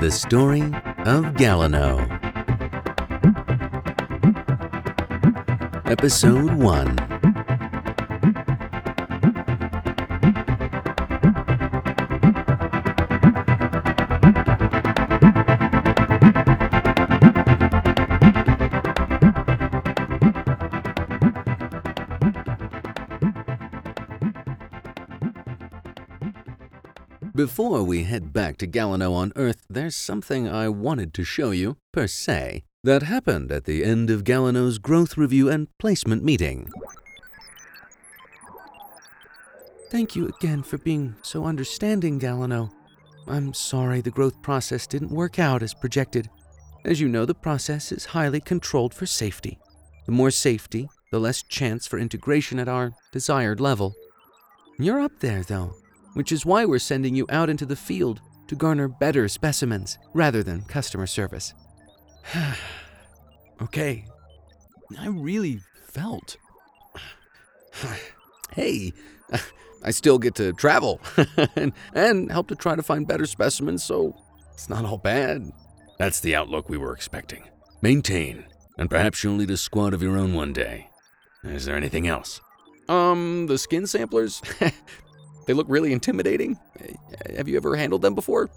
The Story of Galliano. Episode 1 Before we head back to Galliano on Earth, there's something I wanted to show you, per se, that happened at the end of Galliano's growth review and placement meeting. Thank you again for being so understanding, Galliano. I'm sorry the growth process didn't work out as projected. As you know, the process is highly controlled for safety. The more safety, the less chance for integration at our desired level. You're up there, though which is why we're sending you out into the field to garner better specimens rather than customer service. okay. I really felt. hey, I still get to travel and, and help to try to find better specimens, so it's not all bad. That's the outlook we were expecting. Maintain, and perhaps you'll lead a squad of your own one day. Is there anything else? Um, the skin samplers? They look really intimidating. Eh, have you ever handled them before?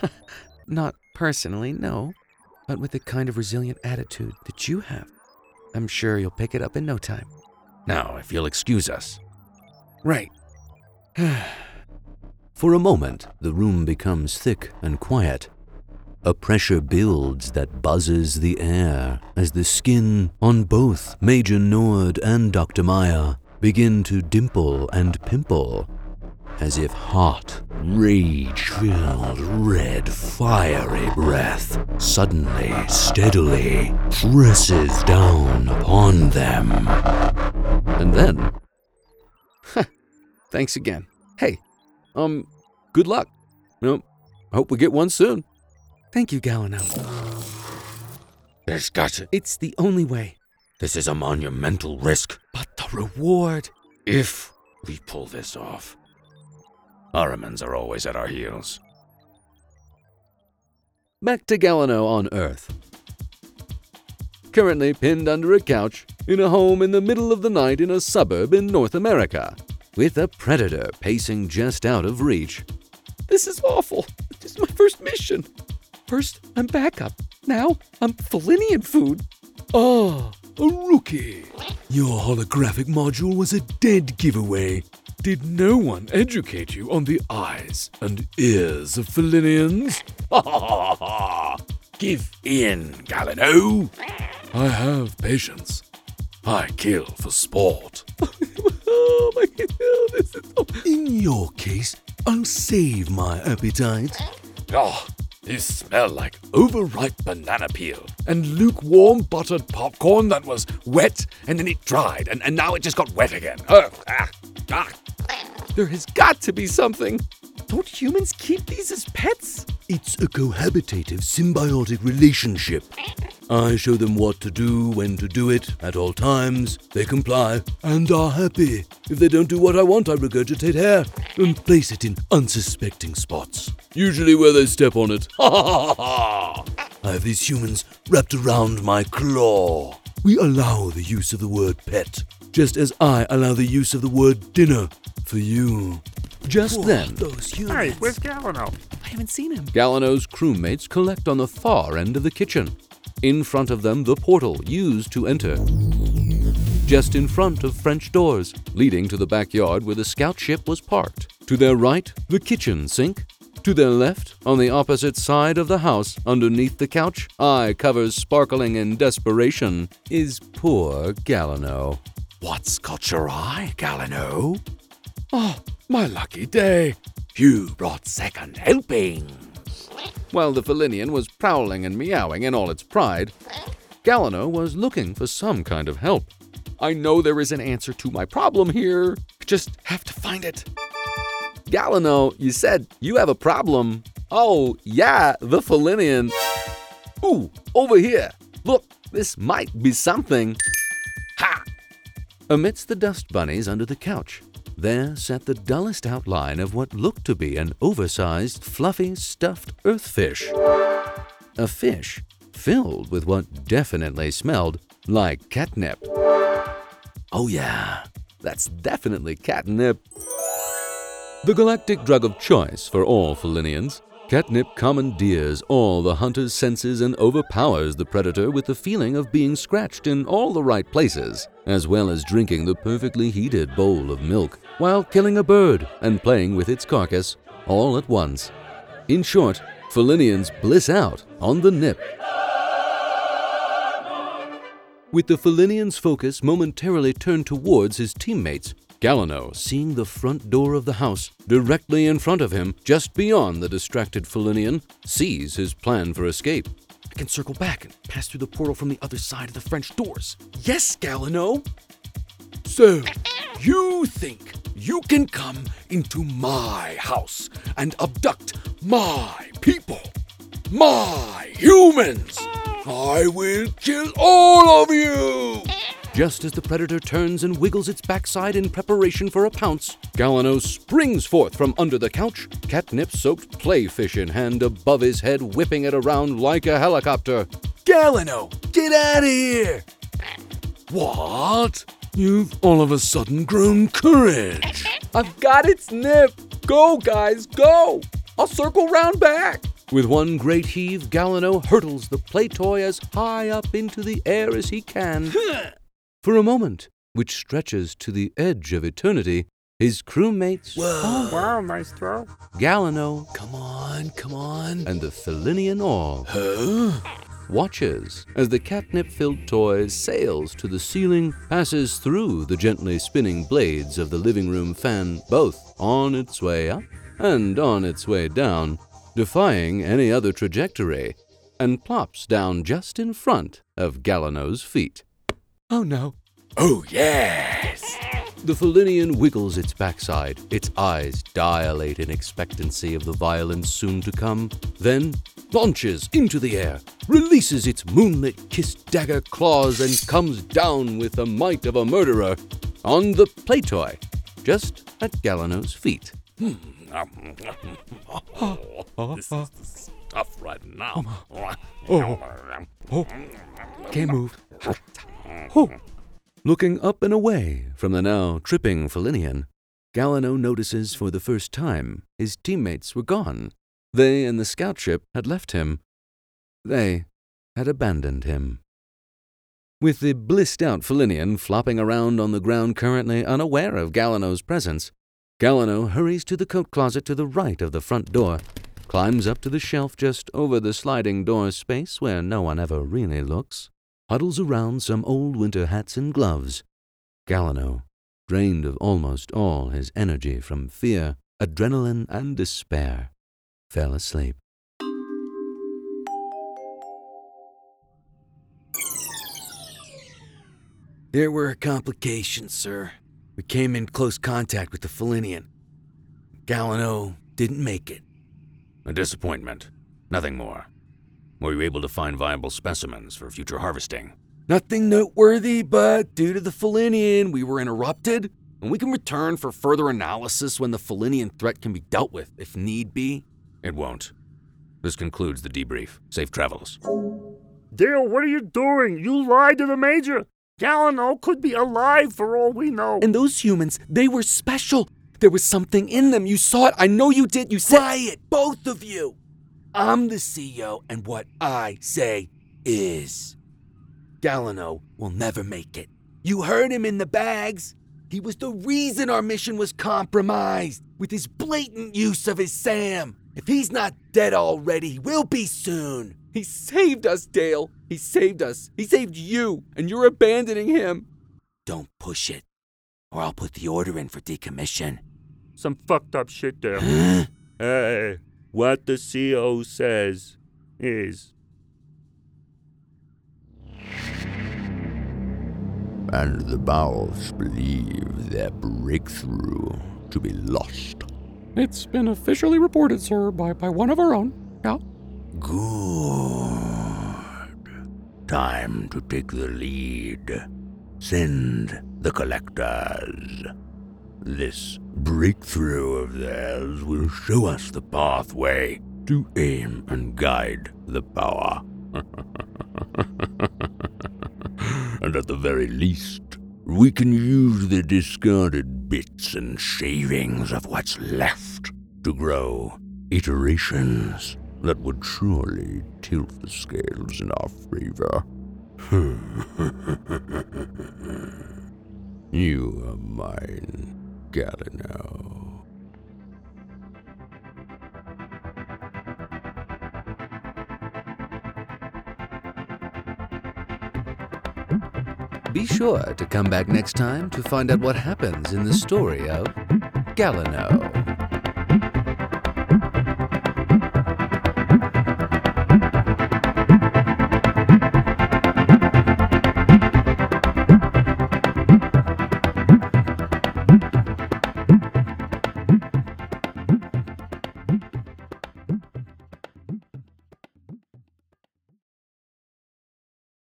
Not personally, no. But with the kind of resilient attitude that you have, I'm sure you'll pick it up in no time. Now, if you'll excuse us. Right. For a moment, the room becomes thick and quiet. A pressure builds that buzzes the air as the skin on both Major Nord and Dr. Meyer begin to dimple and pimple, as if hot, rage filled, red, fiery breath suddenly, steadily presses down upon them. And then. Thanks again. Hey, um, good luck. You hope we get one soon. Thank you, Galliano. There's got to. It's the only way. This is a monumental risk. But the reward. If we pull this off, Ahrimans are always at our heels. Back to Galliano on Earth. Currently pinned under a couch in a home in the middle of the night in a suburb in North America, with a predator pacing just out of reach. This is awful. This is my first mission. First, I'm backup. Now, I'm Felinian food. Oh, a rookie. Your holographic module was a dead giveaway. Did no one educate you on the eyes and ears of Felinians? Ha ha ha ha! Give in, Galliano! I have patience. I kill for sport. oh my god, this is so... In your case, I'll save my appetite. Ah, oh, you smell like overripe banana peel and lukewarm buttered popcorn that was wet and then it dried and, and now it just got wet again. Oh, ah, ah. There has got to be something. Don't humans keep these as pets? It's a cohabitative symbiotic relationship. I show them what to do, when to do it, at all times. They comply and are happy. If they don't do what I want, I regurgitate hair and place it in unsuspecting spots, usually where they step on it. Ha ha ha ha! I have these humans wrapped around my claw. We allow the use of the word pet, just as I allow the use of the word dinner for you. Just Poor then, those humans. Hey, where's Galliano? I haven't seen him. Galliano's crewmates collect on the far end of the kitchen. In front of them, the portal used to enter. Just in front of French doors, leading to the backyard where the scout ship was parked. To their right, the kitchen sink. To their left, on the opposite side of the house, underneath the couch, eye covers sparkling in desperation, is poor Galliano. What's caught your eye, Galliano? Oh, ah, my lucky day. You brought second helping. While the Felinian was prowling and meowing in all its pride, Galliano was looking for some kind of help. I know there is an answer to my problem here. I just have to find it. Galliano, you said you have a problem. Oh, yeah, the Felinian. Ooh, over here. Look, this might be something. Ha! Amidst the dust bunnies under the couch, there sat the dullest outline of what looked to be an oversized, fluffy, stuffed earthfish. A fish filled with what definitely smelled like catnip. Oh, yeah, that's definitely catnip. The galactic drug of choice for all Felinians, catnip commandeers all the hunter's senses and overpowers the predator with the feeling of being scratched in all the right places, as well as drinking the perfectly heated bowl of milk while killing a bird and playing with its carcass all at once. In short, Felinians bliss out on the nip. With the Felinian's focus momentarily turned towards his teammates, Galliano, seeing the front door of the house directly in front of him, just beyond the distracted Felinian, sees his plan for escape. I can circle back and pass through the portal from the other side of the French doors. Yes, Galliano! So, you think you can come into my house and abduct my people, my humans? I will kill all of you! Just as the predator turns and wiggles its backside in preparation for a pounce, Galliano springs forth from under the couch, catnip soaked playfish in hand above his head, whipping it around like a helicopter. Galliano, get out of here! What? You've all of a sudden grown courage. I've got its nip! Go, guys, go! I'll circle round back! With one great heave, Galliano hurtles the play toy as high up into the air as he can. For a moment, which stretches to the edge of eternity, his crewmates, Whoa. Oh, wow, nice throw. Galliano, Come on, come on. and the Felinian all Huh? watches as the catnip-filled toy sails to the ceiling, passes through the gently spinning blades of the living room fan, both on its way up and on its way down, defying any other trajectory, and plops down just in front of Galliano's feet. Oh no. Oh, yes. The Felinian wiggles its backside, its eyes dilate in expectancy of the violence soon to come, then launches into the air, releases its moonlit kissed dagger claws, and comes down with the might of a murderer on the play toy, just at Galliano's feet. Hmm. this is the stuff right now. Oh. Oh. Can't move. Looking up and away from the now tripping Felinian, Galliano notices for the first time his teammates were gone. They and the scout ship had left him. They had abandoned him. With the blissed out Felinian flopping around on the ground currently unaware of Galliano's presence, Galliano hurries to the coat closet to the right of the front door, climbs up to the shelf just over the sliding door space where no one ever really looks, huddles around some old winter hats and gloves. Galliano, drained of almost all his energy from fear, adrenaline, and despair, fell asleep. There were complications, sir. We came in close contact with the Felinian. Galliano didn't make it. A disappointment. Nothing more. Were you able to find viable specimens for future harvesting? Nothing noteworthy, but due to the Felinian, we were interrupted, and we can return for further analysis when the Felinian threat can be dealt with, if need be. It won't. This concludes the debrief. Safe travels. Dale, what are you doing? You lied to the Major. Galliano could be alive for all we know. And those humans, they were special. There was something in them. You saw it. I know you did. You said. Quiet, both of you. I'm the CEO, and what I say is. Galliano will never make it. You heard him in the bags. He was the reason our mission was compromised with his blatant use of his Sam. If he's not dead already, he will be soon. He saved us, Dale. He saved us. He saved you, and you're abandoning him. Don't push it, or I'll put the order in for decommission. Some fucked up shit there. hey, what the CO says is. And the Bowels believe their breakthrough to be lost. It's been officially reported, sir, by, by one of our own. Yeah. Good. Time to take the lead. Send the collectors. This breakthrough of theirs will show us the pathway to aim and guide the power. and at the very least, we can use the discarded bits and shavings of what's left to grow iterations that would surely tilt the scales in our favor. you are mine, Galliano. Be sure to come back next time to find out what happens in the story of Galliano.